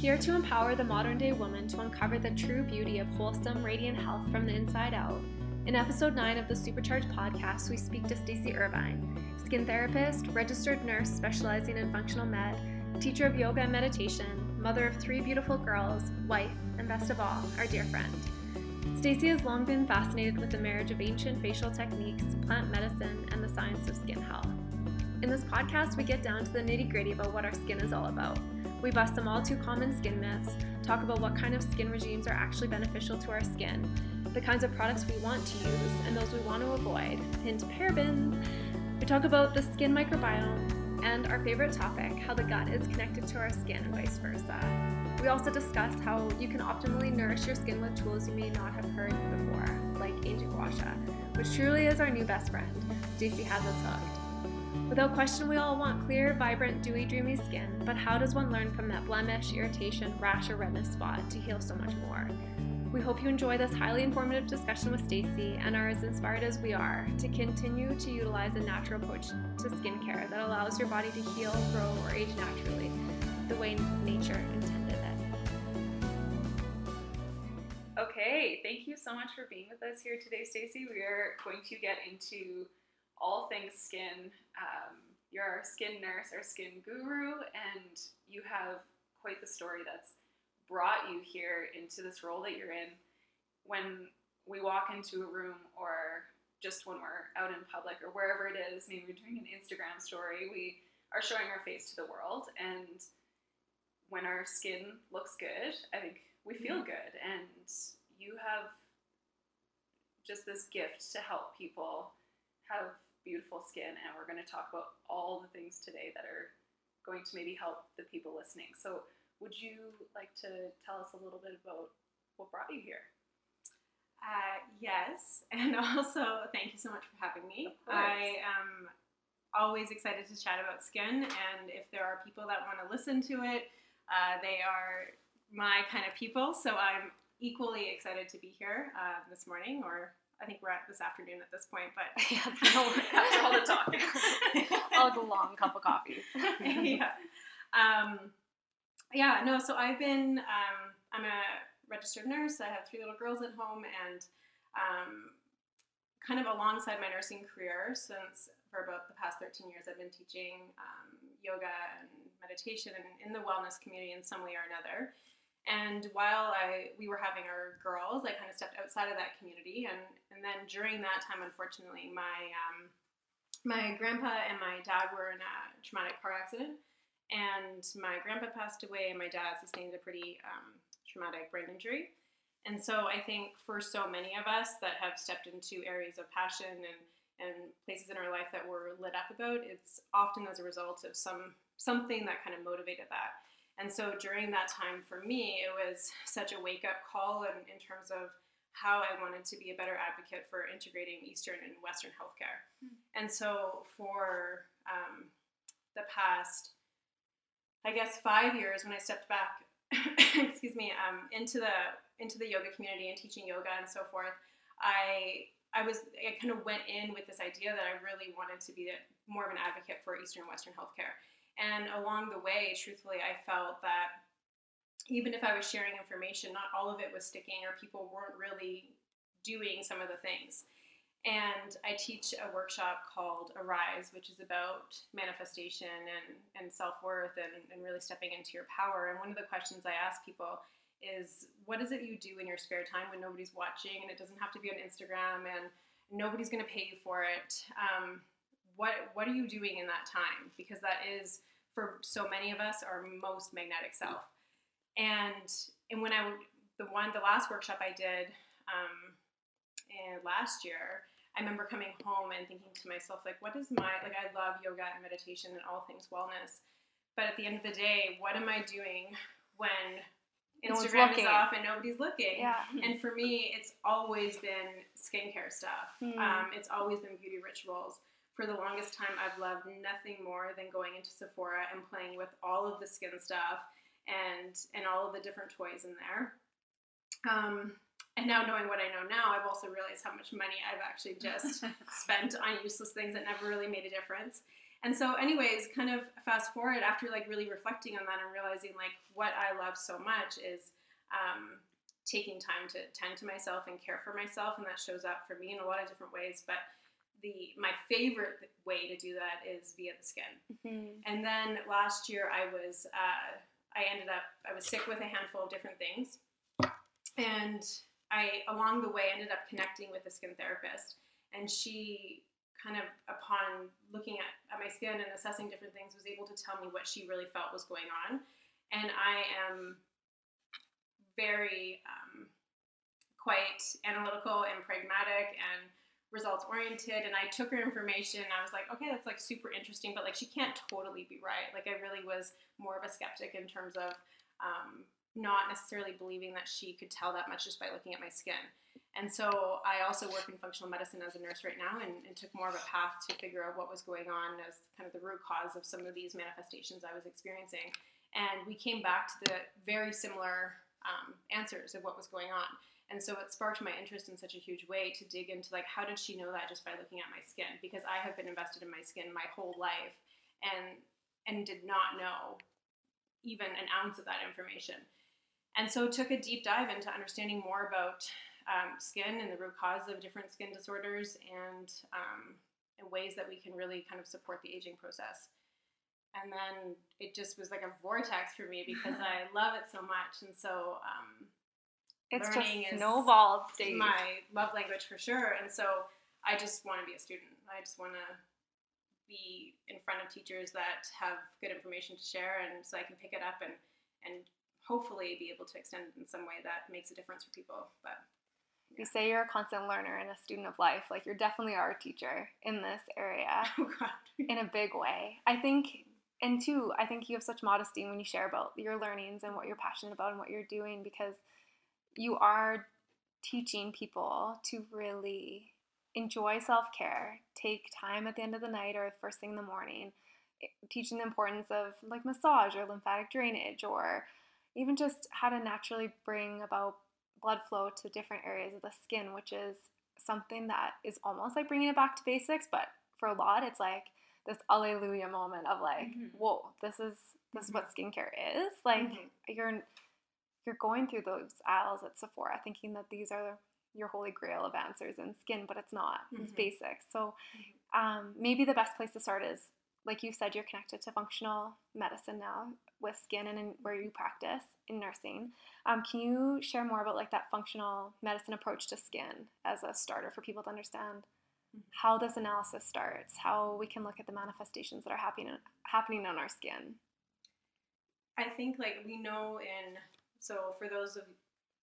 Here to empower the modern day woman to uncover the true beauty of wholesome, radiant health from the inside out. In episode 9 of the Supercharged podcast, we speak to Stacey Irvine, skin therapist, registered nurse specializing in functional med, teacher of yoga and meditation, mother of three beautiful girls, wife, and best of all, our dear friend. Stacey has long been fascinated with the marriage of ancient facial techniques, plant medicine, and the science of skin health. In this podcast, we get down to the nitty gritty about what our skin is all about. We bust some all too common skin myths, talk about what kind of skin regimes are actually beneficial to our skin, the kinds of products we want to use, and those we want to avoid, hint parabens. We talk about the skin microbiome and our favorite topic, how the gut is connected to our skin and vice versa. We also discuss how you can optimally nourish your skin with tools you may not have heard before, like ancient gua which truly is our new best friend. Stacey has us hooked. Without question, we all want clear, vibrant, dewy, dreamy skin, but how does one learn from that blemish, irritation, rash, or redness spot to heal so much more? We hope you enjoy this highly informative discussion with Stacey and are as inspired as we are to continue to utilize a natural approach to skincare that allows your body to heal, grow, or age naturally, the way nature intended it. Okay, thank you so much for being with us here today, Stacey. We are going to get into all things skin. Um, you're our skin nurse, our skin guru, and you have quite the story that's brought you here into this role that you're in. When we walk into a room or just when we're out in public or wherever it is, maybe we're doing an Instagram story, we are showing our face to the world. And when our skin looks good, I think we feel mm-hmm. good. And you have just this gift to help people have beautiful skin, and we're going to talk about all the things today that are going to maybe help the people listening. So, would you like to tell us a little bit about what brought you here? Uh, yes, and also thank you so much for having me. I am always excited to chat about skin, and if there are people that want to listen to it, uh, they are my kind of people. So I'm equally excited to be here uh, this morning or I think we're at this afternoon at this point, but yeah, after all the talk, all the long cup of coffee. yeah, um, yeah. No, so I've been. Um, I'm a registered nurse. I have three little girls at home, and um, kind of alongside my nursing career, since for about the past 13 years, I've been teaching um, yoga and meditation and in the wellness community in some way or another. And while I we were having our girls, I kind of stepped outside of that community, and and then during that time, unfortunately, my um, my grandpa and my dad were in a traumatic car accident, and my grandpa passed away, and my dad sustained a pretty um, traumatic brain injury. And so I think for so many of us that have stepped into areas of passion and and places in our life that we're lit up about, it's often as a result of some something that kind of motivated that. And so during that time for me, it was such a wake up call in, in terms of how I wanted to be a better advocate for integrating Eastern and Western healthcare. Mm. And so for um, the past, I guess, five years, when I stepped back, excuse me, um, into the into the yoga community and teaching yoga and so forth, I I was I kind of went in with this idea that I really wanted to be a, more of an advocate for Eastern Western healthcare. And along the way, truthfully, I felt that even if I was sharing information, not all of it was sticking or people weren't really doing some of the things. And I teach a workshop called Arise, which is about manifestation and, and self worth and, and really stepping into your power. And one of the questions I ask people is what is it you do in your spare time when nobody's watching and it doesn't have to be on Instagram and nobody's going to pay you for it? Um, what, what are you doing in that time? Because that is for so many of us our most magnetic self. And and when I the one the last workshop I did um, and last year, I remember coming home and thinking to myself like, what is my like? I love yoga and meditation and all things wellness, but at the end of the day, what am I doing when Instagram no is off and nobody's looking. Yeah. And for me, it's always been skincare stuff. Mm. Um, it's always been beauty rituals for the longest time, I've loved nothing more than going into Sephora and playing with all of the skin stuff and and all of the different toys in there. Um, and now knowing what I know now, I've also realized how much money I've actually just spent on useless things that never really made a difference. And so, anyways, kind of fast forward after like really reflecting on that and realizing like what I love so much is um, taking time to tend to myself and care for myself, and that shows up for me in a lot of different ways. But the my favorite way to do that is via the skin. Mm-hmm. And then last year, I was uh, I ended up I was sick with a handful of different things, and I along the way ended up connecting with a skin therapist, and she kind of upon looking at, at my skin and assessing different things was able to tell me what she really felt was going on and i am very um, quite analytical and pragmatic and results oriented and i took her information i was like okay that's like super interesting but like she can't totally be right like i really was more of a skeptic in terms of um, not necessarily believing that she could tell that much just by looking at my skin and so I also work in functional medicine as a nurse right now and, and, took more of a path to figure out what was going on as kind of the root cause of some of these manifestations I was experiencing. And we came back to the very similar um, answers of what was going on. And so it sparked my interest in such a huge way to dig into like how did she know that just by looking at my skin? Because I have been invested in my skin my whole life and and did not know even an ounce of that information. And so took a deep dive into understanding more about um, skin and the root cause of different skin disorders and, um, and ways that we can really kind of support the aging process. And then it just was like a vortex for me because I love it so much. And so um, it's learning just snowballed is my love language for sure. And so I just want to be a student. I just want to be in front of teachers that have good information to share and so I can pick it up and, and hopefully be able to extend it in some way that makes a difference for people. But you say you're a constant learner and a student of life. Like you're definitely our teacher in this area oh, in a big way. I think, and two, I think you have such modesty when you share about your learnings and what you're passionate about and what you're doing because you are teaching people to really enjoy self care, take time at the end of the night or first thing in the morning, teaching the importance of like massage or lymphatic drainage or even just how to naturally bring about blood flow to different areas of the skin, which is something that is almost like bringing it back to basics, but for a lot, it's like this alleluia moment of like, mm-hmm. whoa, this is this mm-hmm. is what skincare is. Like mm-hmm. you're you're going through those aisles at Sephora thinking that these are your holy grail of answers in skin, but it's not. It's mm-hmm. basics. So mm-hmm. um, maybe the best place to start is like you said, you're connected to functional medicine now with skin and in, where you practice in nursing. Um, can you share more about like that functional medicine approach to skin as a starter for people to understand mm-hmm. how this analysis starts, how we can look at the manifestations that are happening happening on our skin? I think like we know in so for those of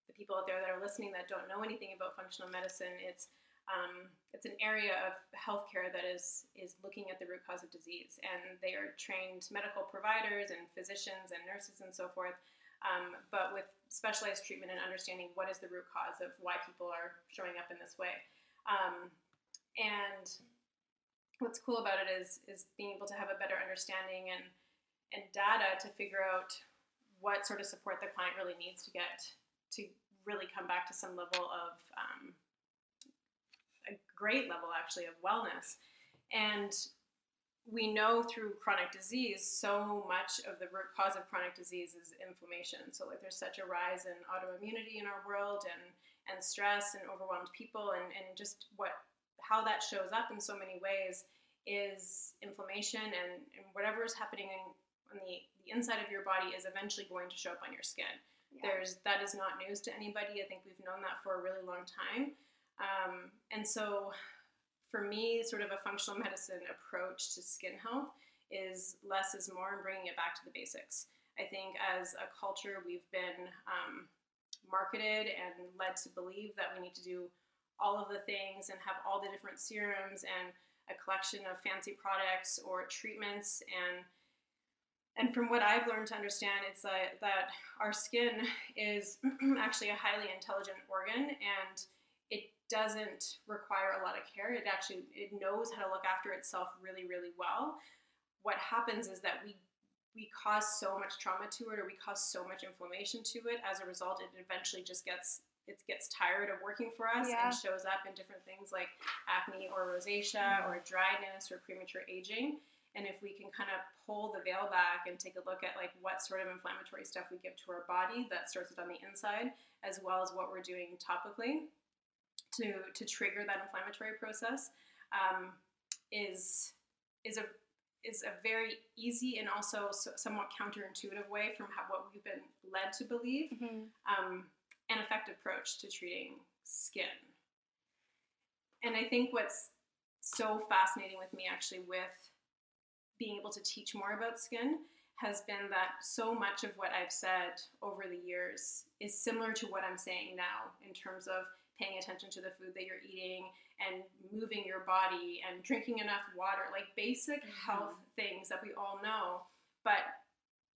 the people out there that are listening that don't know anything about functional medicine, it's um, it's an area of healthcare that is is looking at the root cause of disease, and they are trained medical providers and physicians and nurses and so forth, um, but with specialized treatment and understanding what is the root cause of why people are showing up in this way. Um, and what's cool about it is is being able to have a better understanding and and data to figure out what sort of support the client really needs to get to really come back to some level of um, a great level actually of wellness. And we know through chronic disease, so much of the root cause of chronic disease is inflammation. So like there's such a rise in autoimmunity in our world and, and stress and overwhelmed people and, and just what how that shows up in so many ways is inflammation and, and whatever is happening in, on the, the inside of your body is eventually going to show up on your skin. Yeah. There's that is not news to anybody. I think we've known that for a really long time. Um, and so, for me, sort of a functional medicine approach to skin health is less is more and bringing it back to the basics. I think as a culture, we've been um, marketed and led to believe that we need to do all of the things and have all the different serums and a collection of fancy products or treatments and and from what I've learned to understand, it's that, that our skin is actually a highly intelligent organ and it doesn't require a lot of care. It actually it knows how to look after itself really, really well. What happens is that we we cause so much trauma to it or we cause so much inflammation to it as a result it eventually just gets it gets tired of working for us yeah. and shows up in different things like acne or rosacea mm-hmm. or dryness or premature aging and if we can kind of pull the veil back and take a look at like what sort of inflammatory stuff we give to our body that starts it on the inside as well as what we're doing topically to to trigger that inflammatory process um, is is a is a very easy and also somewhat counterintuitive way from how, what we've been led to believe mm-hmm. um, an effective approach to treating skin and i think what's so fascinating with me actually with being able to teach more about skin has been that so much of what I've said over the years is similar to what I'm saying now in terms of paying attention to the food that you're eating and moving your body and drinking enough water, like basic mm-hmm. health things that we all know. But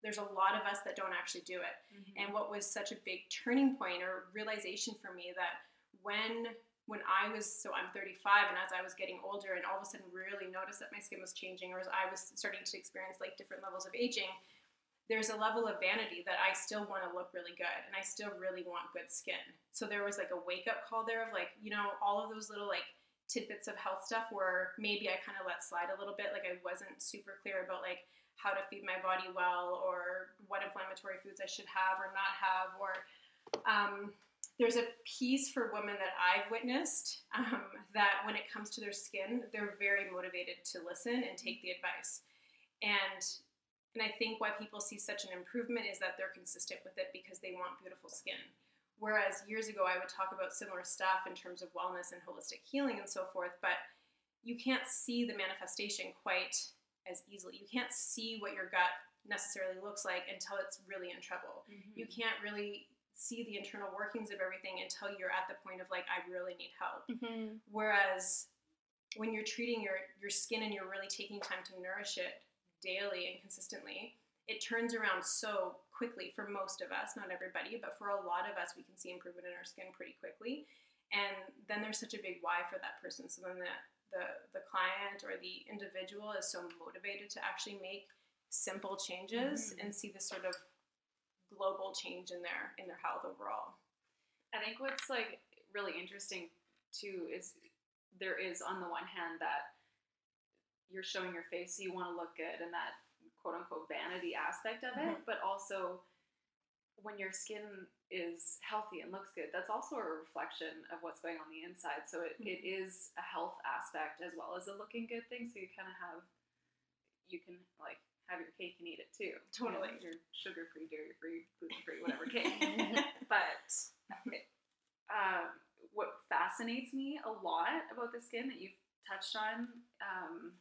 there's a lot of us that don't actually do it. Mm-hmm. And what was such a big turning point or realization for me that when when I was so I'm 35 and as I was getting older and all of a sudden really noticed that my skin was changing or as I was starting to experience like different levels of aging, there's a level of vanity that I still want to look really good and I still really want good skin. So there was like a wake up call there of like, you know, all of those little like tidbits of health stuff where maybe I kind of let slide a little bit. Like I wasn't super clear about like how to feed my body well or what inflammatory foods I should have or not have or um, there's a piece for women that I've witnessed um, that when it comes to their skin, they're very motivated to listen and take the advice. And and I think why people see such an improvement is that they're consistent with it because they want beautiful skin. Whereas years ago, I would talk about similar stuff in terms of wellness and holistic healing and so forth, but you can't see the manifestation quite as easily. You can't see what your gut necessarily looks like until it's really in trouble. Mm-hmm. You can't really see the internal workings of everything until you're at the point of like I really need help. Mm-hmm. Whereas when you're treating your your skin and you're really taking time to nourish it daily and consistently, it turns around so quickly for most of us, not everybody, but for a lot of us we can see improvement in our skin pretty quickly. And then there's such a big why for that person. So then the the, the client or the individual is so motivated to actually make simple changes mm-hmm. and see the sort of global change in their in their health overall. I think what's like really interesting too is there is on the one hand that you're showing your face so you want to look good and that quote unquote vanity aspect of it, mm-hmm. but also when your skin is healthy and looks good, that's also a reflection of what's going on the inside. So it, mm-hmm. it is a health aspect as well as a looking good thing. So you kind of have, you can like have your cake and eat it too. Totally. You know, your sugar free, dairy free, gluten free, whatever cake. but um, what fascinates me a lot about the skin that you've touched on um,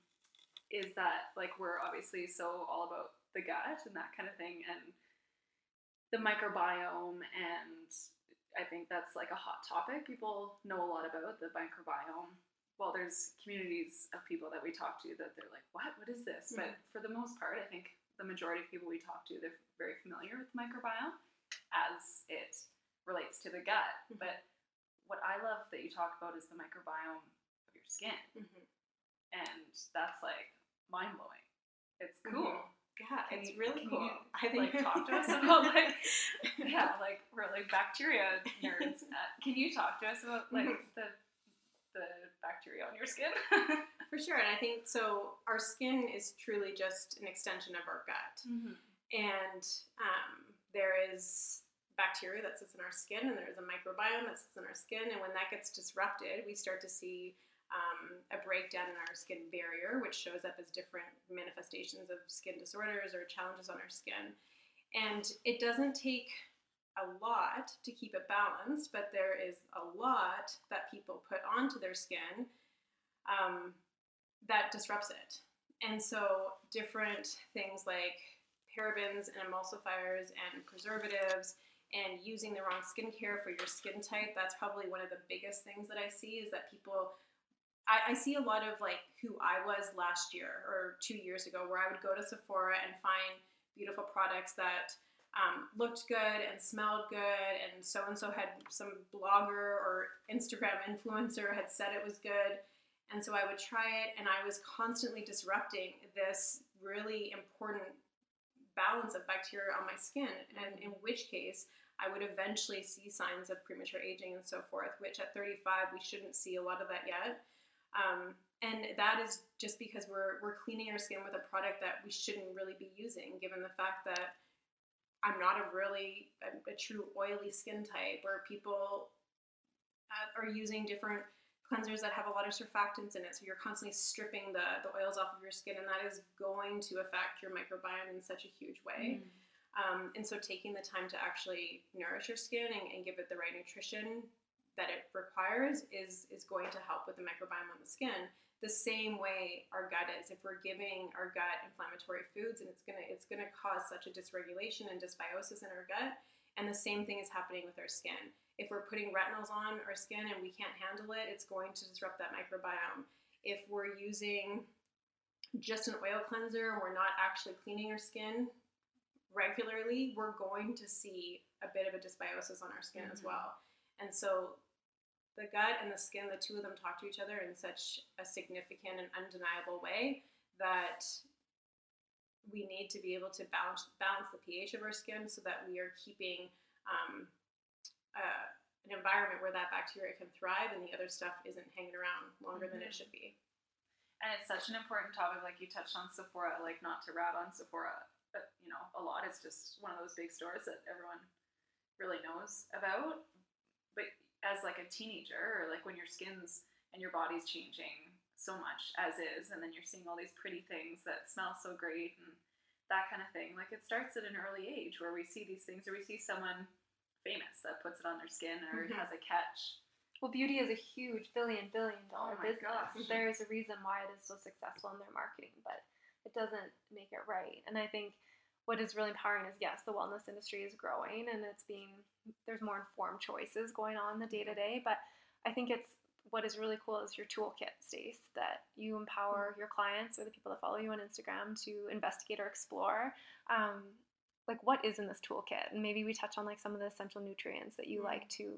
is that like we're obviously so all about the gut and that kind of thing and the microbiome and I think that's like a hot topic. People know a lot about the microbiome well, there's communities of people that we talk to that they're like, what? What is this? Mm-hmm. But for the most part, I think the majority of people we talk to, they're very familiar with the microbiome as it relates to the gut. Mm-hmm. But what I love that you talk about is the microbiome of your skin. Mm-hmm. And that's like mind blowing. It's cool. Mm-hmm. Yeah, can it's you, really cool. You, I think like talk to us about like yeah, like we're like bacteria nerds. Uh, can you talk to us about like mm-hmm. the the bacteria on your skin. For sure. And I think so, our skin is truly just an extension of our gut. Mm-hmm. And um, there is bacteria that sits in our skin, and there's a microbiome that sits in our skin. And when that gets disrupted, we start to see um, a breakdown in our skin barrier, which shows up as different manifestations of skin disorders or challenges on our skin. And it doesn't take a lot to keep it balanced, but there is a lot that people put onto their skin um, that disrupts it. And so, different things like parabens and emulsifiers and preservatives and using the wrong skincare for your skin type that's probably one of the biggest things that i see is that people I, I, see a lot of like who i was last year or two years ago where i would go to sephora and find beautiful products that um, looked good and smelled good, and so and so had some blogger or Instagram influencer had said it was good. And so I would try it, and I was constantly disrupting this really important balance of bacteria on my skin. And in which case, I would eventually see signs of premature aging and so forth, which at 35, we shouldn't see a lot of that yet. Um, and that is just because we're we're cleaning our skin with a product that we shouldn't really be using, given the fact that I'm not a really a, a true oily skin type, or people uh, are using different cleansers that have a lot of surfactants in it. So you're constantly stripping the, the oils off of your skin, and that is going to affect your microbiome in such a huge way. Mm. Um, and so taking the time to actually nourish your skin and, and, give it the right nutrition that it requires is, is going to help with the microbiome on the skin. The same way our gut is. If we're giving our gut inflammatory foods, and it's gonna it's gonna cause such a dysregulation and dysbiosis in our gut. And the same thing is happening with our skin if we're putting retinols on our skin and we can't handle it, it's going to disrupt that microbiome. If we're using just an oil cleanser and we're not actually cleaning our skin regularly, we're going to see a bit of a dysbiosis on our skin mm-hmm. as well. And so the gut and the skin, the two of them talk to each other in such a significant and undeniable way that we need to be able to balance balance the pH of our skin so that we are keeping um, uh, an environment where that bacteria can thrive and the other stuff isn't hanging around longer mm-hmm. than it mm-hmm. should be. And it's such an important topic, like you touched on Sephora, like not to rat on Sephora, but you know, a lot. It's just one of those big stores that everyone really knows about. But as like a teenager, or like when your skin's and your body's changing so much as is, and then you're seeing all these pretty things that smell so great and that kind of thing. Like it starts at an early age where we see these things, or we see someone famous that puts it on their skin or mm-hmm. has a catch. Well, beauty is a huge billion billion dollar oh business. Gosh. There is a reason why it is so successful in their marketing, but it doesn't make it right. And I think what is really empowering is yes, the wellness industry is growing and it's being there's more informed choices going on the day to day. But I think it's what is really cool is your toolkit, Stace, that you empower mm-hmm. your clients or the people that follow you on Instagram to investigate or explore. Um, like what is in this toolkit and maybe we touch on like some of the essential nutrients that you mm-hmm. like to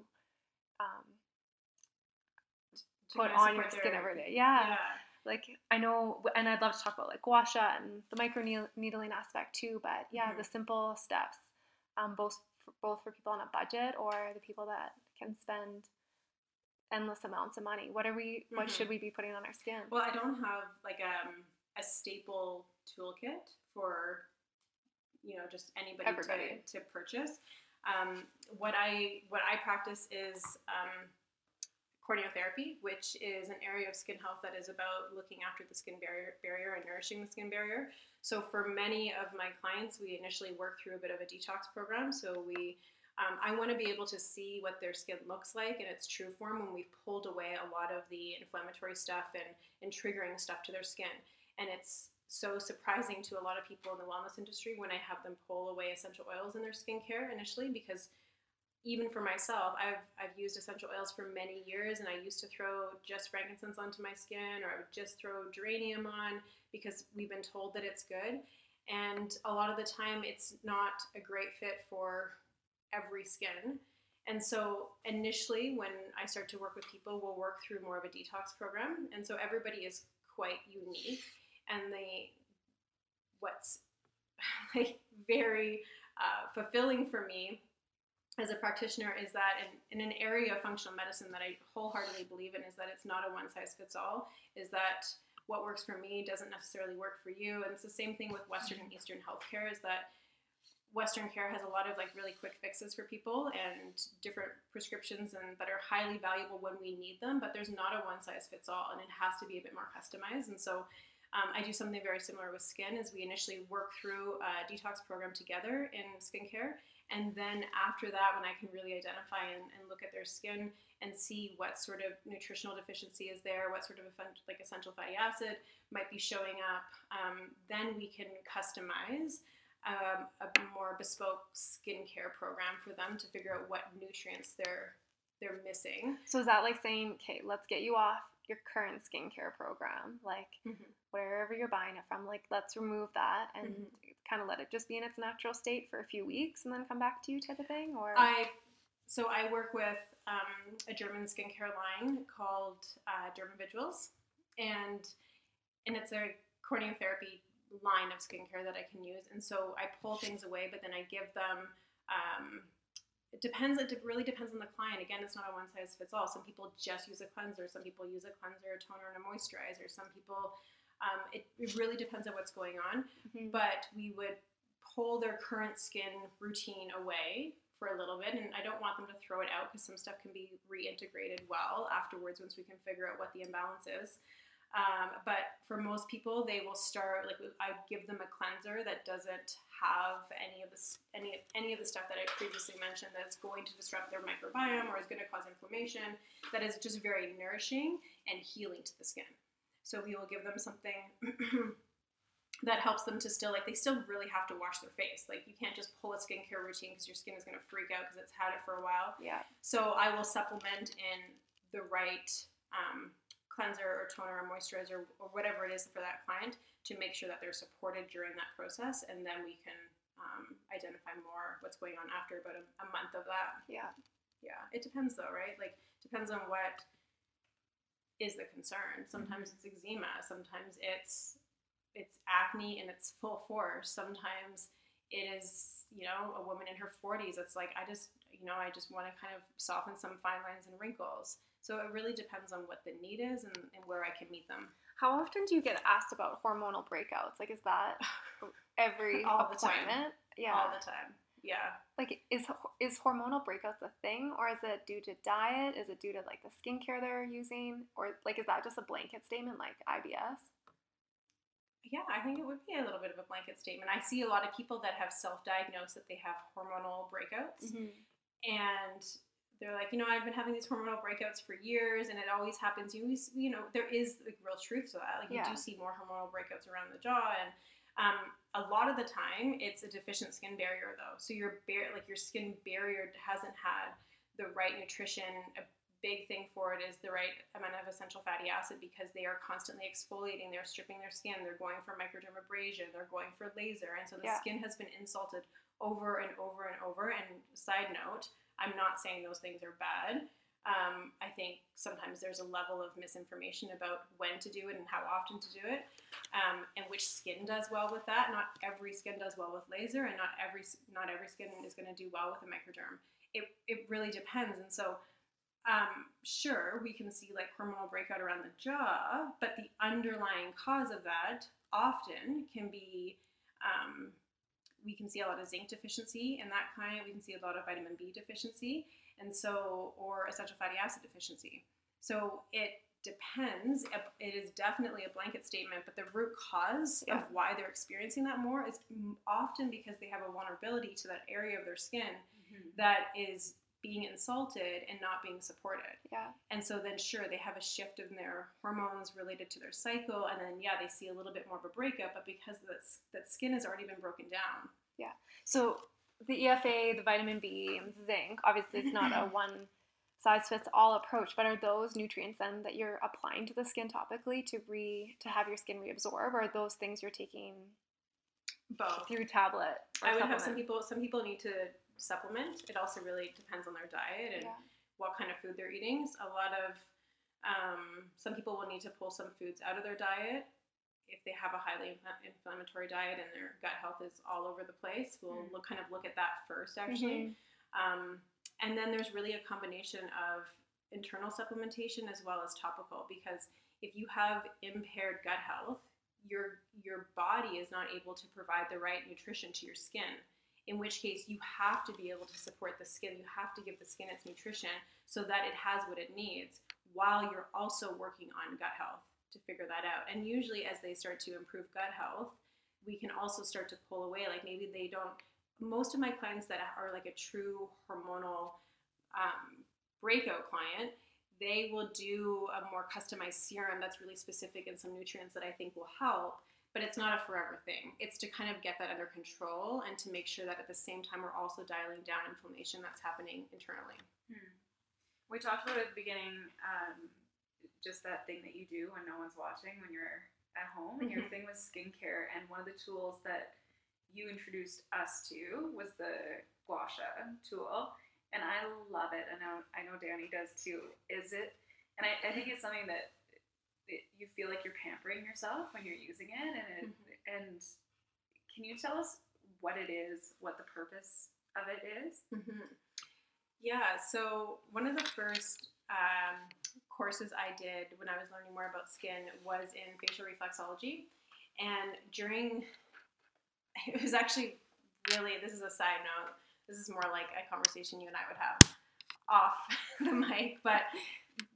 um, put on your skin every day yeah. yeah. Like i know and i'd love to talk about like gua sha and the micro needling aspect too but yeah mm-hmm. the simple steps um, both for, both for people on a budget or the people that can spend endless amounts of money what are we mm-hmm. what should we be putting on our skin well i don't have like um, a staple toolkit for you know just anybody to, to purchase. Um, what I what I practice is um, corneotherapy, which is an area of skin health that is about looking after the skin barrier, barrier and nourishing the skin barrier. So for many of my clients, we initially work through a bit of a detox program. So we um, I want to be able to see what their skin looks like in its true form when we've pulled away a lot of the inflammatory stuff and, and triggering stuff to their skin. And it's so surprising to a lot of people in the wellness industry when I have them pull away essential oils in their skincare initially because even for myself, I've, I've used essential oils for many years and I used to throw just frankincense onto my skin or I would just throw geranium on because we've been told that it's good. And a lot of the time, it's not a great fit for every skin. And so initially, when I start to work with people, we'll work through more of a detox program. And so everybody is quite unique and the what's like very uh, fulfilling for me as a practitioner is that in, in an area of functional medicine that I wholeheartedly believe in is that it's not a one size fits all. Is that what works for me doesn't necessarily work for you, and it's the same thing with Western and Eastern healthcare. Is that Western care has a lot of like really quick fixes for people and different prescriptions and that are highly valuable when we need them, but there's not a one size fits all, and it has to be a bit more customized. And so um, I do something very similar with skin as we initially work through a detox program together in skincare. And then after that, when I can really identify and, and look at their skin and see what sort of nutritional deficiency is there, what sort of like essential fatty acid might be showing up, um, then we can customize um, a more bespoke skincare program for them to figure out what nutrients they're they're missing. So is that like saying, okay, let's get you off your current skincare program, like mm-hmm. wherever you're buying it from, like let's remove that and mm-hmm. Kind of let it just be in its natural state for a few weeks and then come back to you, type of thing. Or I, so I work with um, a German skincare line called uh, Dermaviduals, and and it's a corneotherapy line of skincare that I can use, and so I pull things away, but then I give them. Um, it depends. It really depends on the client. Again, it's not a one size fits all. Some people just use a cleanser. Some people use a cleanser, a toner, and a moisturizer. Some people, um, it, it really depends on what's going on. Mhm. But we would pull their current skin routine away for a little bit, and I don't want them to throw it out because some stuff can be reintegrated well afterwards once we can figure out what the imbalance is. Um, but for most people, they will start like I give them a cleanser that doesn't have any of this any any of the stuff that I previously mentioned that's going to disrupt their microbiome or is going to cause inflammation. That is just very nourishing and healing to the skin. So we will give them something that helps them to still like they still really have to wash their face. Like you can't just pull a skincare routine because your skin is going to freak out because it's had it for a while. Yeah. So I will supplement in the right um, cleanser or toner or moisturizer or whatever it is for that client to make sure that they're supported during that process, and then we can um, identify more what's going on after about a, a month of that. Yeah. Yeah, it depends though, right? Like depends on what is the concern. Mm-hmm. Sometimes it's eczema. Sometimes it's it's acne in its full force. Sometimes it is, you know, a woman in her 40s. It's like I just, you know, I just want to kind of soften some fine lines and wrinkles. So it really depends on what the need is and, and where I can meet them. How often do you get asked about hormonal breakouts? Like, is that every All the time. appointment? Yeah. All the time. Yeah. like, is is hormonal breakouts a thing, or is it due to diet? Is it due to like the skincare they're using, or like is that just a blanket statement like IBS? Yeah, I think it would be a little bit of a blanket statement. I see a lot of people that have self diagnosed that they have hormonal breakouts. Mm-hmm. and they're like, you know, I've been having these hormonal breakouts for years, and it always happens. You, always, you know, there is like real truth to that. Like you Yeah. do see more hormonal breakouts around the jaw, and um, a lot of the time it's a deficient skin barrier, though. So your bar- like your skin barrier hasn't had the right nutrition. A big thing for it is the right amount of essential fatty acid because they are constantly exfoliating. They're stripping their skin. They're going for microdermabrasion. They're going for laser, and so the Yeah. skin has been insulted over and over and over. And side note, I'm not saying those things are bad. Um, I think sometimes there's a level of misinformation about when to do it and how often to do it, um, and which skin does well with that. Not every skin does well with laser, and not every not every skin is going to do well with a microderm. It it really depends, and so. Um, sure, we can see like hormonal breakout around the jaw, but the underlying cause of that often can be um, we can see a lot of zinc deficiency in that client. We can see a lot of vitamin B deficiency, and so or essential fatty acid deficiency. So it depends. It is definitely a blanket statement, but the root cause Yeah. of why they're experiencing that more is often because they have a vulnerability to that area of their skin mm-hmm. that is being insulted and not being supported. Yeah. And so then, sure, they have a shift in their hormones related to their cycle, and then yeah, they see a little bit more of a breakup. But because that's, that skin has already been broken down, Yeah. So the EFA, the vitamin B, and zinc. Obviously, it's not a one size fits all approach, but are those nutrients then that you're applying to the skin topically to re to have your skin reabsorb, or are those things you're taking both. through tablet? I would have some people. Some people need to supplement. It also really depends on their diet and Yeah. what kind of food they're eating. A lot of um, some people will need to pull some foods out of their diet if they have a highly inflammatory diet and their gut health is all over the place. We'll Mm. look kind of look at that first, actually. Um, and then there's really a combination of internal supplementation as well as topical because if you have impaired gut health, your your body is not able to provide the right nutrition to your skin. In which case, you have to be able to support the skin. You have to give the skin its nutrition so that it has what it needs while you're also working on gut health to figure that out. And usually, as they start to improve gut health, we can also start to pull away. Like maybe they don't. Most of my clients that are like a true hormonal um, breakout client, they will do a more customized serum that's really specific and some nutrients that I think will help. But it's not a forever thing. It's to kind of get that under control and to make sure that at the same time we're also dialing down inflammation that's happening internally. We talked about at the beginning, um, just that thing that you do when no one's watching, when you're at home, and your thing was skincare. And one of the tools that you introduced us to was the gua sha tool, and I love it. I know, I know Danny does too. Is it? And I, I think it's something that it, you feel like you're pampering yourself when you're using it. And it, and can you tell us what it is, what the purpose of it is? Mm-hmm. Yeah, so one of the first um, courses I did when I was learning more about skin was in facial reflexology. And during, it was actually really, this is a side note, this is more like a conversation you and I would have off the mic. But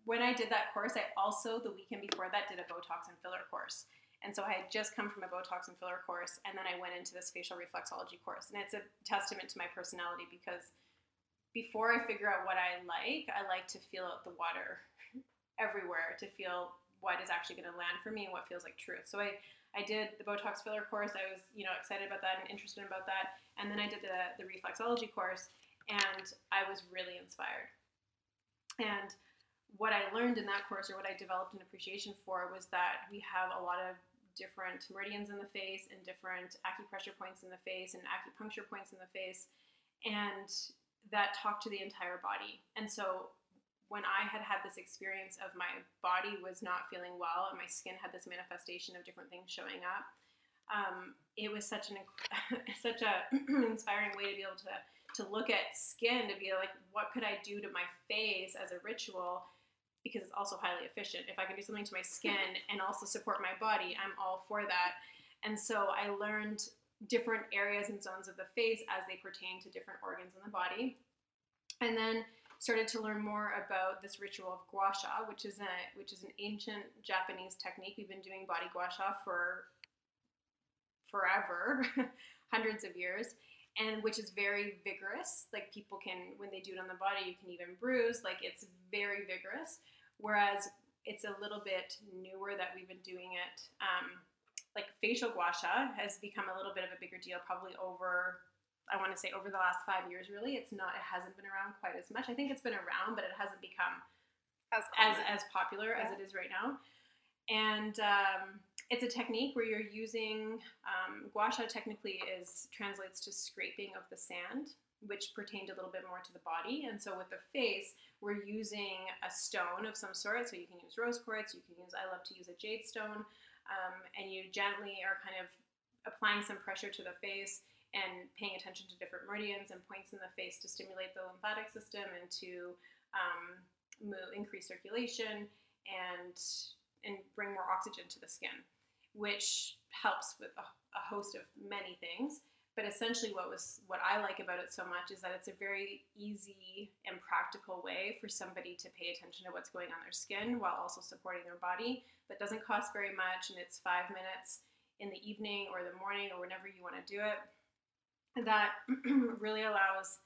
when I did that course, I also, the weekend before that, did a Botox and filler course. And so I had just come from a Botox and filler course, and then I went into this facial reflexology course. And it's a testament to my personality because before I figure out what I like, I like to feel out the water everywhere to feel what is actually going to land for me and what feels like truth. So I, I did the Botox filler course. I was, you know, excited about that and interested about that. And then I did the, the reflexology course and I was really inspired. And what I learned in that course or what I developed an appreciation for was that we have a lot of different meridians in the face and different acupressure points in the face and acupuncture points in the face. And that talk to the entire body. And so when I had had this experience of my body was not feeling well and my skin had this manifestation of different things showing up, um, it was such an such a inspiring way to be able to to look at skin to be like, what could I do to my face as a ritual? Because it's also highly efficient. If I can do something to my skin and also support my body, I'm all for that. And so I learned different areas and zones of the face as they pertain to different organs in the body. And then started to learn more about this ritual of gua sha, which is a which is an ancient Japanese technique. We've been doing body gua sha for forever, hundreds of years, and which is very vigorous. Like people can when they do it on the body, you can even bruise. Like it's very vigorous. Whereas it's a little bit newer that we've been doing it. Um, like facial gua sha has become a little bit of a bigger deal, probably over I want to say over the last five years. Really, it's not. It hasn't been around quite as much. I think it's been around, but it hasn't become as as, as popular yeah. as it is right now. And um, it's a technique where you're using um, gua sha. Technically, is translates to scraping of the sand, which pertained a little bit more to the body. And so with the face, we're using a stone of some sort. So you can use rose quartz. You can use. I love to use a jade stone um, and you gently are kind of applying some pressure to the face and paying attention to different meridians and points in the face to stimulate the lymphatic system and to um, move, increase circulation and and bring more oxygen to the skin, which helps with a, a host of many things. But essentially, what was what I like about it so much is that it's a very easy and practical way for somebody to pay attention to what's going on their skin while also supporting their body. That doesn't cost very much, and it's five minutes in the evening or the morning or whenever you want to do it. That really allows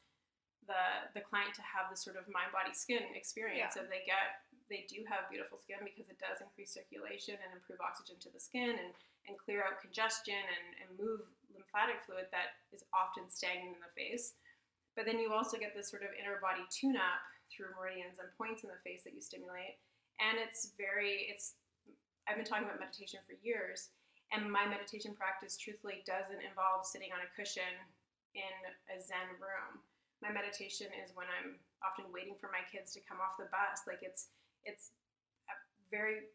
the the client to have this sort of mind body skin experience. Yeah. So they get they do have beautiful skin because it does increase circulation and improve oxygen to the skin and, and clear out congestion and, and move lymphatic fluid that is often stagnant in the face. But then you also get this sort of inner body tune up through meridians and points in the face that you stimulate. And it's very, it's, I've been talking about meditation for years. And my meditation practice, truthfully, doesn't involve sitting on a cushion in a Zen room. My meditation is when I'm often waiting for my kids to come off the bus. Like it's, it's a very,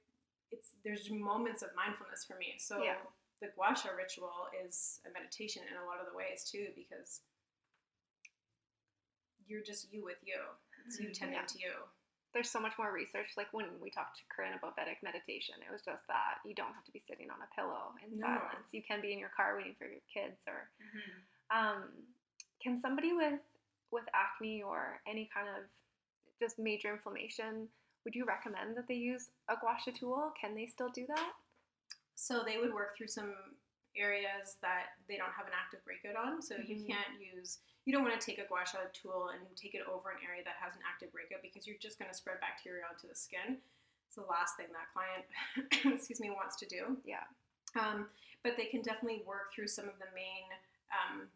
it's, there's moments of mindfulness for me. So yeah the gua sha ritual is a meditation in a lot of the ways too, because you're just you with you. It's you mm-hmm. tending yeah. to you. There's so much more research. Like when we talked to Corinne about Vedic meditation, it was just that you don't have to be sitting on a pillow in no. silence. You can be in your car waiting for your kids. Or mm-hmm. Um, can somebody with with acne or any kind of just major inflammation, would you recommend that they use a gua sha tool? Can they still do that? So they would work through some areas that they don't have an active breakout on. So mm-hmm. you can't use, you don't want to take a gua sha tool and take it over an area that has an active breakout because you're just going to spread bacteria onto the skin. It's the last thing that client, excuse me, wants to do. Yeah. Um, but they can definitely work through some of the main um,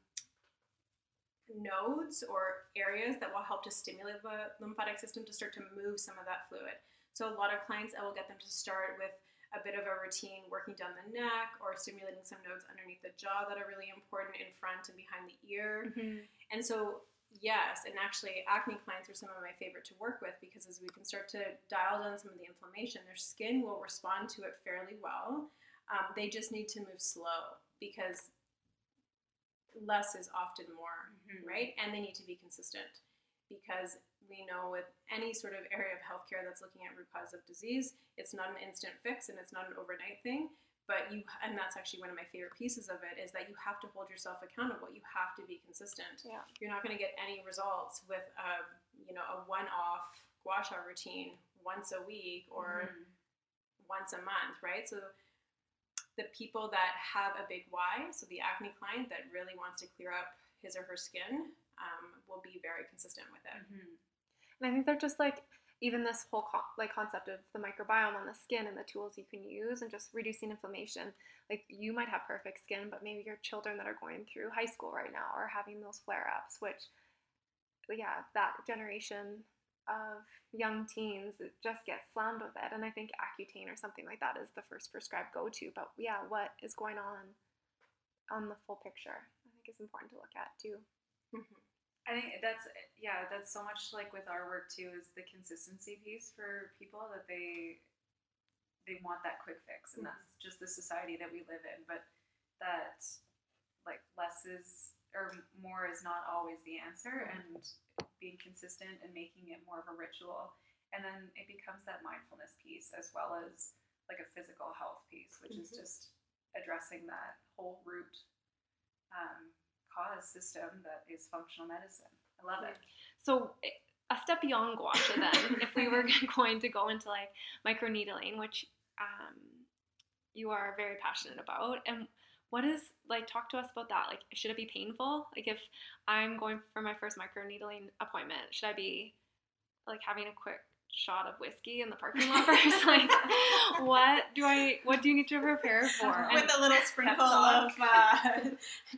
nodes or areas that will help to stimulate the lymphatic system to start to move some of that fluid. So a lot of clients, I will get them to start with a bit of a routine working down the neck or stimulating some nodes underneath the jaw that are really important in front and behind the ear. Mm-hmm. And so, yes, and actually, acne clients are some of my favorite to work with because as we can start to dial down some of the inflammation, their skin will respond to it fairly well. Um, they just need to move slow because less is often more, mm-hmm. right? And they need to be consistent. because we know with any sort of area of healthcare that's looking at root cause of disease, it's not an instant fix and it's not an overnight thing. But you, and that's actually one of my favorite pieces of it, is that you have to hold yourself accountable. You have to be consistent. Yeah. You're not going to get any results with a, you know, a one-off gua sha routine once a week or Mhm. once a month, right? So the people that have a big why, so the acne client that really wants to clear up his or her skin, um, will be very consistent with it. Mhm. And I think they're just like even this whole co- like concept of the microbiome on the skin and the tools you can use and just reducing inflammation. Like you might have perfect skin, but maybe your children that are going through high school right now are having those flare ups, which yeah, that generation of young teens just gets slammed with it. And I think Accutane or something like that is the first prescribed go to. But yeah, what is going on on the full picture? I think is important to look at too. I think that's yeah, that's so much like with our work too is the consistency piece for people that they they want that quick fix and Mhm. that's just the society that we live in. But that like less is or more is not always the answer and being consistent and making it more of a ritual. And then it becomes that mindfulness piece as well as like a physical health piece, which is Mhm. just addressing that whole root um, cause system that is functional medicine. I love it. So a step beyond gua sha then, if we were going to go into like microneedling, which um, you are very passionate about, and what is like talk to us about that? Like, should it be painful? Like, if I'm going for my first microneedling appointment, should I be like having a quick shot of whiskey in the parking lot first? like, what do I? What do you need to prepare for? And- With a little sprinkle of uh,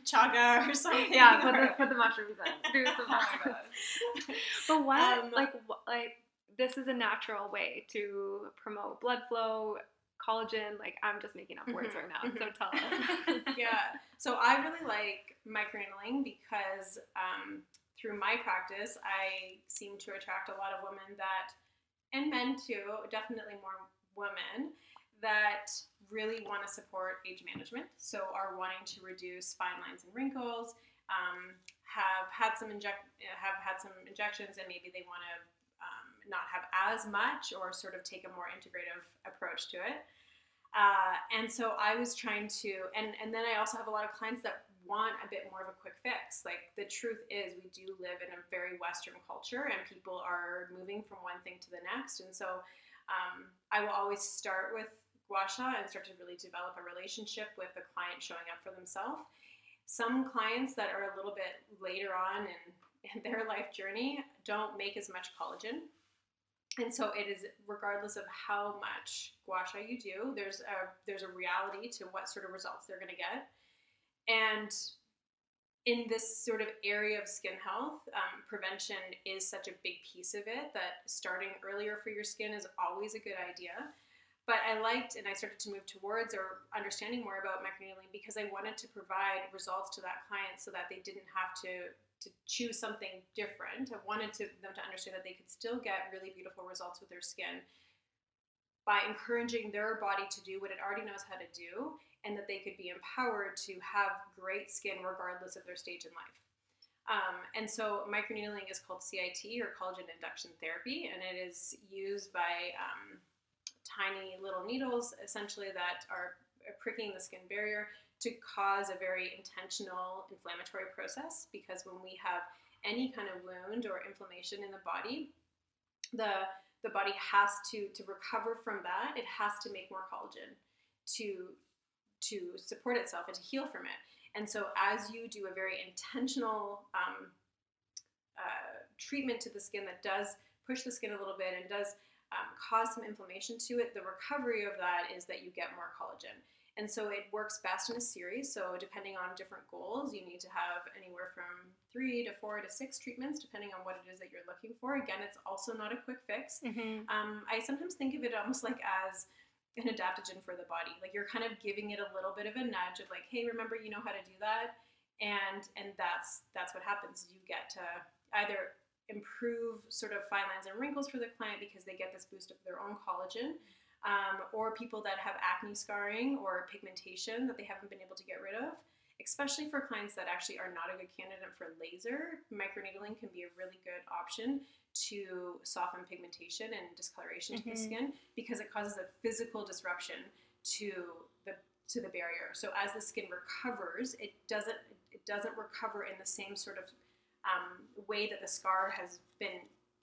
chaga or something. yeah, put the, or- put the mushrooms in. Do some my mushrooms. God. But what, Um, like, wh- like this is a natural way to promote blood flow, collagen. Like, I'm just making up words right now. So mhm. tell us. yeah. So I really like microneedling because um, through my practice, I seem to attract a lot of women that, and men too, definitely more women that really want to support age management. So are wanting to reduce fine lines and wrinkles. Um, have had some inject have had some injections and maybe they want to not have as much or sort of take a more integrative approach to it. Uh, and so I was trying to, and, and then I also have a lot of clients that want a bit more of a quick fix. Like the truth is, we do live in a very Western culture, and people are moving from one thing to the next. And so um, I will always start with gua sha and start to really develop a relationship with the client showing up for themselves. Some clients that are a little bit later on in, in their life journey don't make as much collagen. And so it is regardless of how much gua sha you do, there's a there's a reality to what sort of results they're gonna get. And in this sort of area of skin health, um, prevention is such a big piece of it that starting earlier for your skin is always a good idea. But I liked and I started to move towards or understanding more about microneedling because I wanted to provide results to that client so that they didn't have to to choose something different. I wanted to, them to understand that they could still get really beautiful results with their skin by encouraging their body to do what it already knows how to do and that they could be empowered to have great skin regardless of their stage in life. Um, and so microneedling is called CIT or collagen induction therapy, and it is used by um, tiny little needles essentially that are pricking the skin barrier to cause a very intentional inflammatory process because when we have any kind of wound or inflammation in the body, the the body has to to recover from that. It has to make more collagen to to support itself and to heal from it. And so, as you do a very intentional um, uh, treatment to the skin that does push the skin a little bit and does um, cause some inflammation to it, the recovery of that is that you get more collagen. And so it works best in a series. So depending on different goals, you need to have anywhere from three to four to six treatments, depending on what it is that you're looking for. Again, it's also not a quick fix. Mm-hmm. Um, I sometimes think of it almost like as an adaptogen for the body. Like you're kind of giving it a little bit of a nudge of like, hey, remember you know how to do that, and and that's that's what happens. You get to either improve sort of fine lines and wrinkles for the client because they get this boost of their own collagen, um, or people that have acne scarring or pigmentation that they haven't been able to get rid of. especially for clients that actually are not a good candidate for laser, microneedling can be a really good option to soften pigmentation and discoloration to the Mhm. skin because it causes a physical disruption to the to the barrier. So as the skin recovers, it doesn't it doesn't recover in the same sort of um, way that the scar has been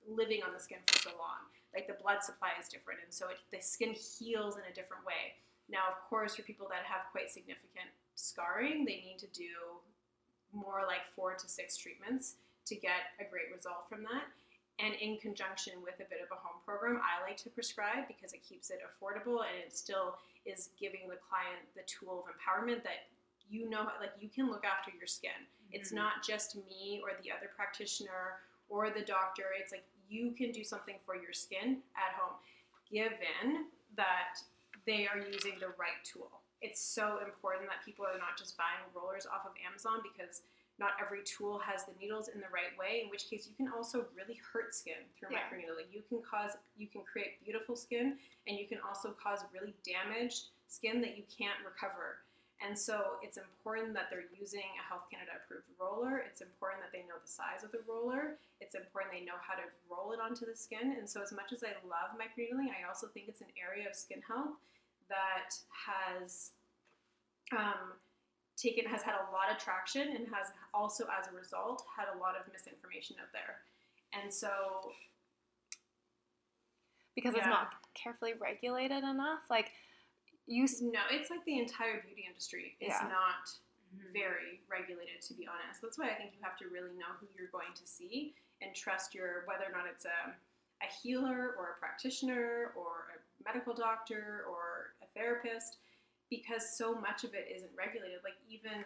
living on the skin for so long. Like the blood supply is different, and so it, the skin heals in a different way. Now, of course, for people that have quite significant scarring, they need to do more like four to six treatments to get a great result from that. And in conjunction with a bit of a home program, I like to prescribe because it keeps it affordable and it still is giving the client the tool of empowerment that you know, like you can look after your skin. It's Mhm. not just me or the other practitioner or the doctor. It's like you can do something for your skin at home, given that they are using the right tool. It's so important that people are not just buying rollers off of Amazon because not every tool has the needles in the right way, in which case you can also really hurt skin through Yeah. microneedling. You can cause you can create beautiful skin and you can also cause really damaged skin that you can't recover. And so it's important that they're using a Health Canada approved roller. It's important that they know the size of the roller. It's important they know how to roll it onto the skin. And so, as much as I love microneedling, I also think it's an area of skin health that has um, taken has had a lot of traction and has also, as a result, had a lot of misinformation out there. And so, because it's not carefully regulated enough. Like you, s- no, it's like the entire beauty industry is Yeah. not Mhm. very regulated to be honest that's why i think you have to really know who you're going to see and trust your whether or not it's a, a healer or a practitioner or a medical doctor or a therapist because so much of it isn't regulated like even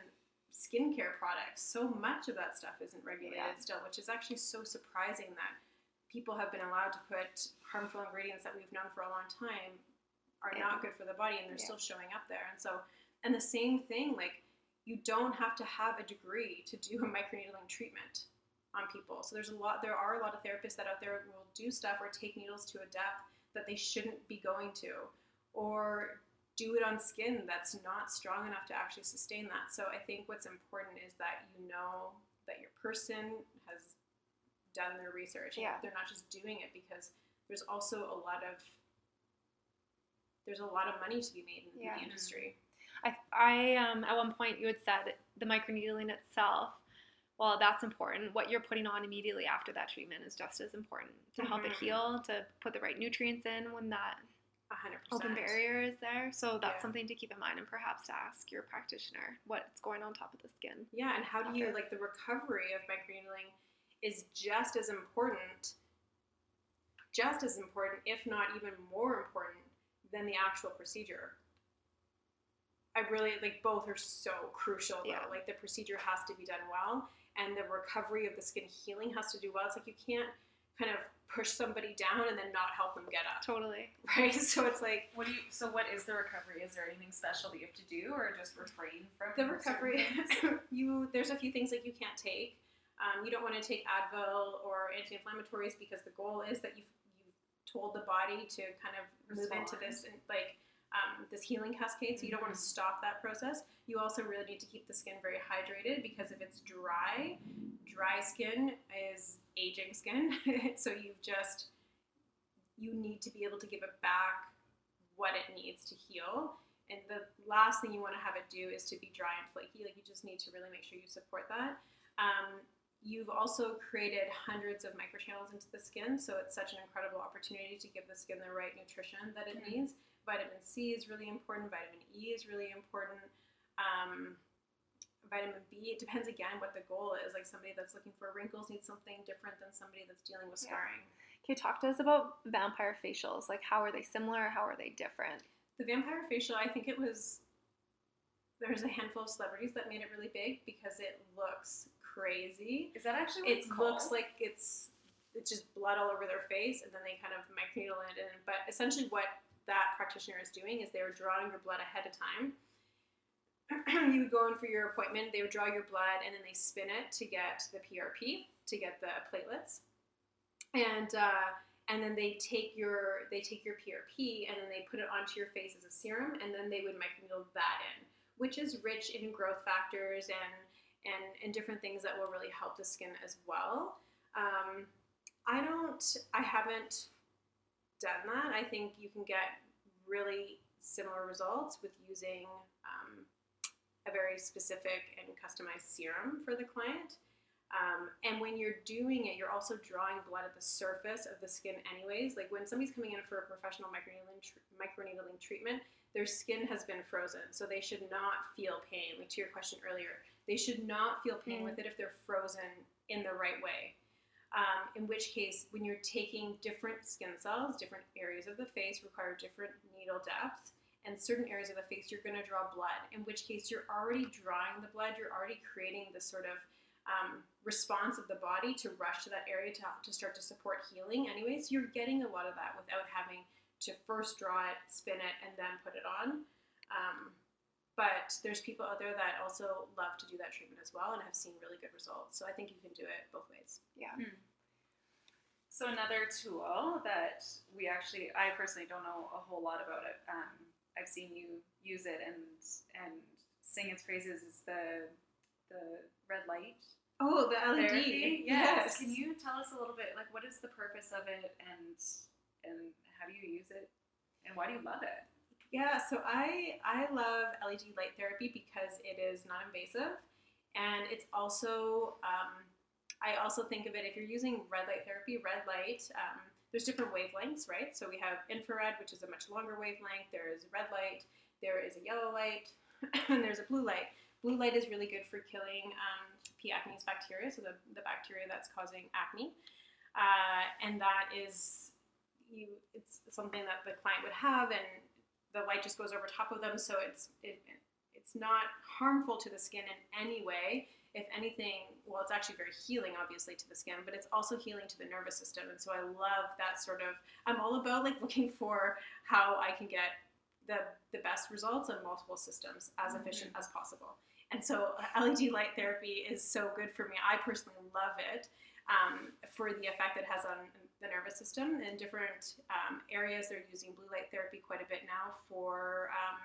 skincare products so much of that stuff isn't regulated Yeah. still which is actually so surprising that people have been allowed to put harmful ingredients that we've known for a long time are Yeah. not good for the body and they're Yeah. still showing up there and so and the same thing like you don't have to have a degree to do a microneedling treatment on people. So there's a lot there are a lot of therapists that out there will do stuff or take needles to a depth that they shouldn't be going to or do it on skin that's not strong enough to actually sustain that. So I think what's important is that you know that your person has done their research Yeah. they're not just doing it because there's also a lot of there's a lot of money to be made in the Yeah. beauty industry. I, I um, at one point you had said the microneedling itself. Well, that's important. What you're putting on immediately after that treatment is just as important to help it Mhm. heal, to put the right nutrients in when that A hundred open barrier is there. So that's Yeah. something to keep in mind and perhaps to ask your practitioner what's going on top of the skin. Yeah, and how do you like the recovery of microneedling is just as important, just as important, if not even more important than the actual procedure. I really like both are so crucial though. Yeah. Like the procedure has to be done well and the recovery of the skin healing has to do well. It's like you can't kind of push somebody down and then not help them get up. Totally. Right? So it's like What do you? So, what is the recovery? Is there anything special that you have to do, or just refrain from the recovery you there's a few things like you can't take um, you don't want to take advil or anti-inflammatories because the goal is that you've, you've told the body to kind of move into this like um, this healing cascade so you don't want to Mhm. stop that process you also really need to keep the skin very hydrated because if it's dry dry skin is aging skin so you've just you need to be able to give it back what it needs to heal and the last thing you want to have it do is to be dry and flaky. Like you just need to really make sure you support that. Um, you've also created hundreds of microchannels into the skin, so it's such an incredible opportunity to give the skin the right nutrition that it Mhm. needs. Vitamin C is really important. Vitamin E is really important. Um, vitamin B. It depends again what the goal is. Like somebody that's looking for wrinkles needs something different than somebody that's dealing with Yeah. scarring. Can you talk to us about vampire facials? Like, how are they similar? How are they different? The vampire facial, I think it was. There's a handful of celebrities that made it really big because it looks crazy. Is that actually what It looks like it's it's just blood all over their face, and then they kind of microneedle it in. But essentially, what that practitioner is doing is they were drawing your blood ahead of time. you would go in for your appointment. They would draw your blood, and then they spin it to get the PRP, to get the platelets, and uh, and then they take your they take your PRP, and then they put it onto your face as a serum, and then they would microneedle that in, which is rich in growth factors and and and different things that will really help the skin as well. Um, I don't. I haven't done that. I think you can get really similar results with using um, a very specific and customized serum for the client. Um, and when you're doing it, you're also drawing blood at the surface of the skin, anyways. Like when somebody's coming in for a professional microneedling, tr- microneedling treatment, their skin has been frozen, so they should not feel pain. Like to your question earlier, they should not feel pain Mm. with it if they're frozen in the right way. Um, in which case, when you're taking different skin cells, different areas of the face require different needle depths, and certain areas of the face you're going to draw blood. In which case, you're already drawing the blood, you're already creating this sort of um, response of the body to rush to that area to, to start to support healing. Anyways, you're getting a lot of that without having to first draw it, spin it, and then put it on. Um, but there's people out there that also love to do that treatment as well and have seen really good results. So I think you can do it both ways. Yeah. So another tool that we actually, I personally don't know a whole lot about it. Um, I've seen you use it and and sing its praises is the the red light Oh, the LED. therapy. Yes. Can you tell us a little bit like what is the purpose of it and and how do you use it and why do you love it? Yeah, so I I love LED light therapy because it is non-invasive, and it's also um, I also think of it if you're using red light therapy. Red light, um, there's different wavelengths, right? So we have infrared, which is a much longer wavelength. There is red light. There is a yellow light, and there's a blue light. Blue light is really good for killing um, P. acnes bacteria, so the, the bacteria that's causing acne, uh, and that is you. It's something that the client would have, and the light just goes over top of them, so it's it, it's not harmful to the skin in any way. If anything, well, it's actually very healing, obviously, to the skin, but it's also healing to the nervous system. And so I love that sort of. I'm all about like looking for how I can get the the best results on multiple systems as efficient as possible. And so uh, LED light therapy is so good for me. I personally love it um, for the effect it has on the nervous system. In different um, areas, they're using blue light therapy quite a bit now for um,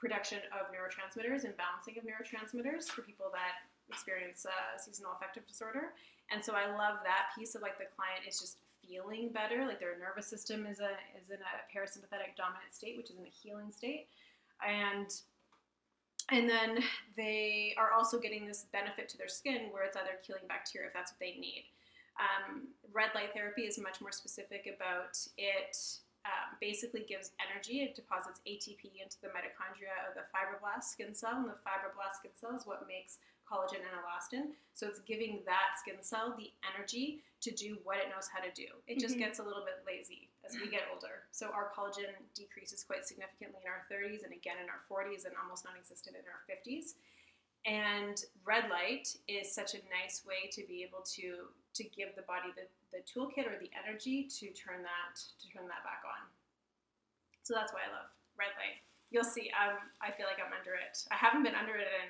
production of neurotransmitters and balancing of neurotransmitters for people that experience uh, seasonal affective disorder. And so I love that piece of like the client is just feeling better, like their nervous system is a is in a parasympathetic dominant state, which is in a healing state, and and then they are also getting this benefit to their skin where it's either killing bacteria if that's what they need. Um, red light therapy is much more specific about it. Um, basically gives energy. It deposits ATP into the mitochondria of the fibroblast skin cell, and the fibroblast skin cell is what makes collagen and elastin. So it's giving that skin cell the energy to do what it knows how to do. It just Mhm. gets a little bit lazy as we get older. So our collagen decreases quite significantly in our 30s and again in our 40s and almost non-existent in our 50s. And red light is such a nice way to be able to to give the body the, the toolkit or the energy to turn that to turn that back on. So that's why I love red light. You'll see. Um, I feel like I'm under it. I haven't been under it in.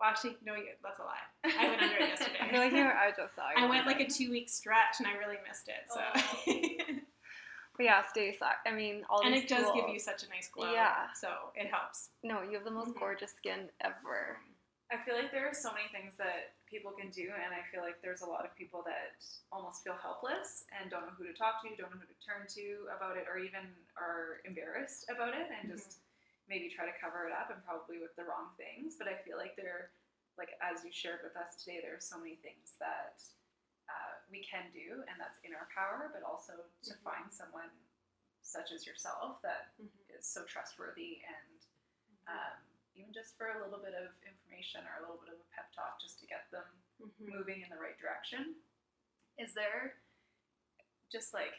Well, actually, no, that's a lie. I went under it yesterday. I feel like you I just saw you. I went like a two week stretch and I really missed it. So, But yeah, Stace, I mean, all and it does give you such a nice glow. Yeah. So it helps. No, you have the most Mhm. gorgeous skin ever. I feel like there are so many things that people can do, and I feel like there's a lot of people that almost feel helpless and don't know who to talk to, don't know who to turn to about it, or even are embarrassed about it and just maybe try to cover it up and probably with the wrong things. But I feel like there, like as you shared with us today, there are so many things that uh, we can do, and that's in our power, but also to Mhm. find someone such as yourself that Mhm. is so trustworthy and um, even just for a little bit of information or a little bit of a pep talk just to get them Mhm. moving in the right direction. Is there just like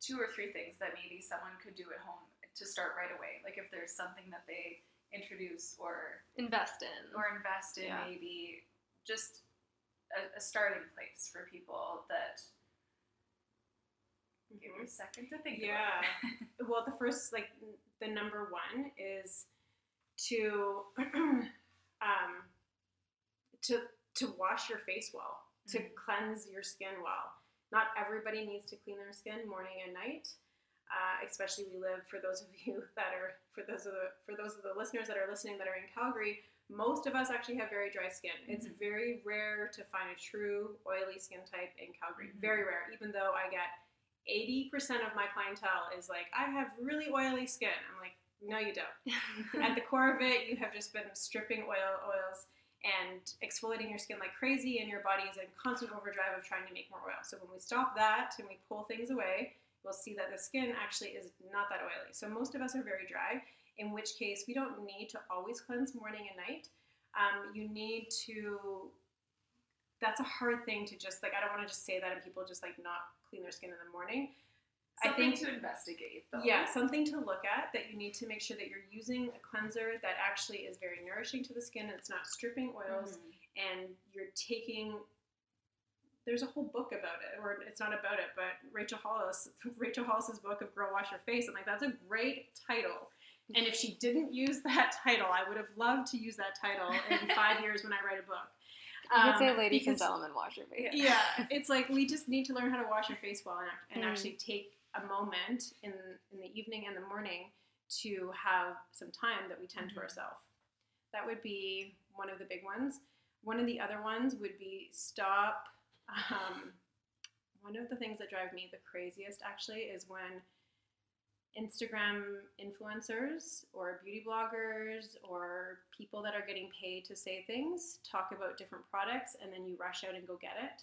two or three things that maybe someone could do at home to start right away? Like if there's something that they introduce or Invest in. or invest in, Yeah. maybe just a, a starting place for people that give you a second to think Yeah. about well the first like n- the number one is to um to to wash your face well to Mhm. cleanse your skin well not everybody needs to clean their skin morning and night Uh, especially we live for those of you that are for those of the for those of the listeners that are listening that are in Calgary. Most of us actually have very dry skin. It's Mhm. very rare to find a true oily skin type in Calgary. Mhm. Very rare. Even though I get 80% of my clientele is like, I have really oily skin. I'm like, no, you don't. At the core of it, you have just been stripping oil oils and exfoliating your skin like crazy, and your body is in constant overdrive of trying to make more oil. So when we stop that and we pull things away, we'll see that the skin actually is not that oily. So most of us are very dry, in which case we don't need to always cleanse morning and night. Um, you need to. That's a hard thing to just like. I don't want to just say that and people just like not clean their skin in the morning. I think- to investigate, though. Yeah, something to look at that you need to make sure that you're using a cleanser that actually is very nourishing to the skin and it's not stripping oils Mhm. and you're taking there's a whole book about it or it's not about it but Rachel Hollis Rachel Hollis's book of Girl Wash Your Face I'm like that's a great title and if she didn't use that title I would have loved to use that title in five years when I write a book You could say Um, and because- gentlemen, wash your face. Yeah. yeah, it's like we just need to learn how to wash your face well and, and Mm. actually take a moment in in the evening and the morning to have some time that we tend to Mhm. ourselves. That would be one of the big ones. One of the other ones would be stop. Um, one of the things that drive me the craziest actually is when Instagram influencers or beauty bloggers or people that are getting paid to say things talk about different products and then you rush out and go get it.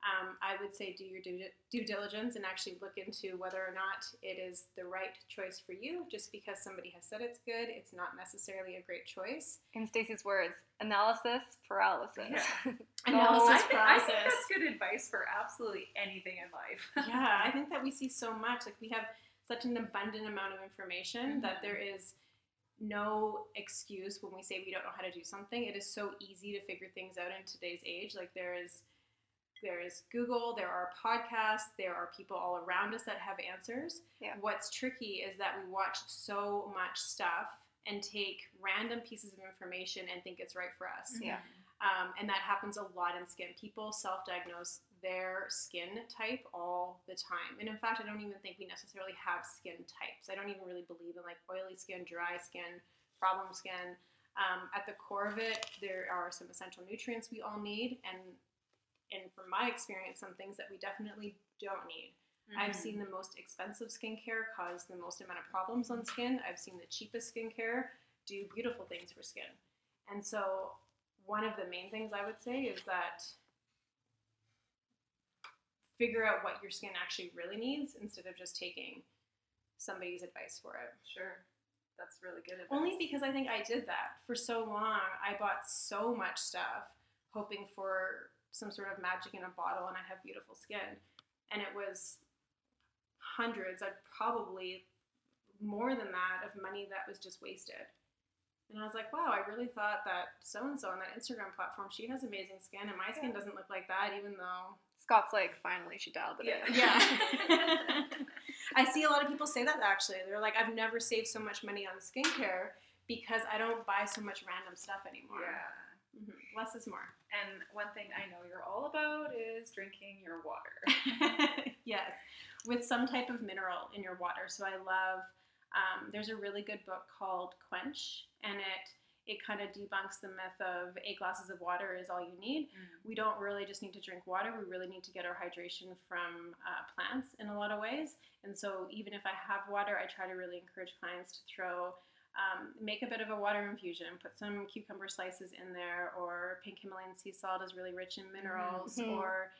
Um, I would say do your due, due diligence and actually look into whether or not it is the right choice for you. Just because somebody has said it's good, it's not necessarily a great choice. In Stacey's words, analysis paralysis. Yeah. Analysis I, think, I think process. that's good advice for absolutely anything in life. yeah, I think that we see so much. Like we have such an abundant amount of information that Mhm. there is no excuse when we say we don't know how to do something. It is so easy to figure things out in today's age. Like there is there is Google, there are podcasts, there are people all around us that have answers. Yeah. What's tricky is that we watch so much stuff and take random pieces of information and think it's right for us. Yeah. Um, and that happens a lot in skin. People self diagnose their skin type all the time. And in fact, I don't even think we necessarily have skin types. I don't even really believe in like oily skin, dry skin, problem skin. Um, at the core of it, there are some essential nutrients we all need. And, and from my experience, some things that we definitely don't need. I've Mhm. seen the most expensive skincare cause the most amount of problems on skin. I've seen the cheapest skincare do beautiful things for skin. And so, one of the main things I would say is that figure out what your skin actually really needs instead of just taking somebody's advice for it. Sure. That's really good advice. Only because I think I did that for so long. I bought so much stuff hoping for some sort of magic in a bottle and I have beautiful skin. And it was hundreds, I'd probably more than that of money that was just wasted. And I was like, wow, I really thought that so and so on that Instagram platform, she has amazing skin and my skin doesn't look like that, even though Scott's like, finally, she dialed it Yeah. in. yeah. I see a lot of people say that actually. They're like, I've never saved so much money on skincare because I don't buy so much random stuff anymore. Yeah. Less is more. And one thing I know you're all about is drinking your water. yes, with some type of mineral in your water. So I love. Um, there's a really good book called Quench, and it it kind of debunks the myth of eight glasses of water is all you need. We don't really just need to drink water. We really need to get our hydration from uh, plants in a lot of ways. And so even if I have water, I try to really encourage clients to throw. Um, make a bit of a water infusion, put some cucumber slices in there, or pink Himalayan sea salt is really rich in minerals, Mhm. or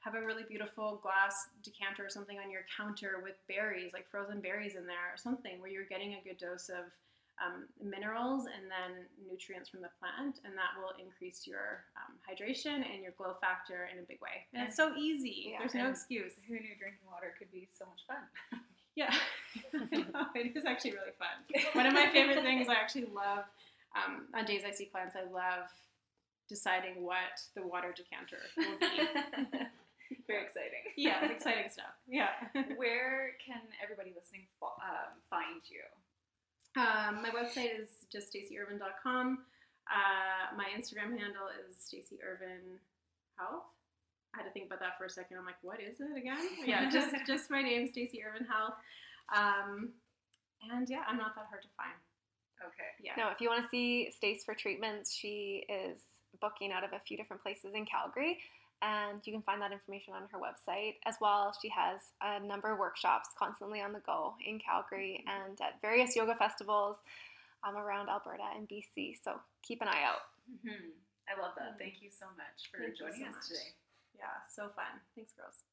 have a really beautiful glass decanter or something on your counter with berries, like frozen berries in there, or something where you're getting a good dose of um, minerals and then nutrients from the plant, and that will increase your um, hydration and your glow factor in a big way. And it's so easy. Yeah, There's no excuse. Who knew drinking water could be so much fun? Yeah, it is actually really fun. One of my favorite things I actually love um, on days I see clients, I love deciding what the water decanter will be. Very exciting. yeah, it's exciting stuff. Yeah. Where can everybody listening um, find you? Um, my website is just staceyirvine.com. Uh, my Instagram handle is Stacey Irvine Health. I had to think about that for a second. I'm like, what is it again? Yeah, just just my name, Stacey Irvine Health. Um, and yeah, I'm not that hard to find. Okay. Yeah. No, if you want to see Stace for treatments, she is booking out of a few different places in Calgary, and you can find that information on her website. As well, she has a number of workshops constantly on the go in Calgary and at various yoga festivals um, around Alberta and BC. So keep an eye out. hmm I love that. Thank you so much for Thank joining so us much. today. Yeah, so fun. Thanks, girls.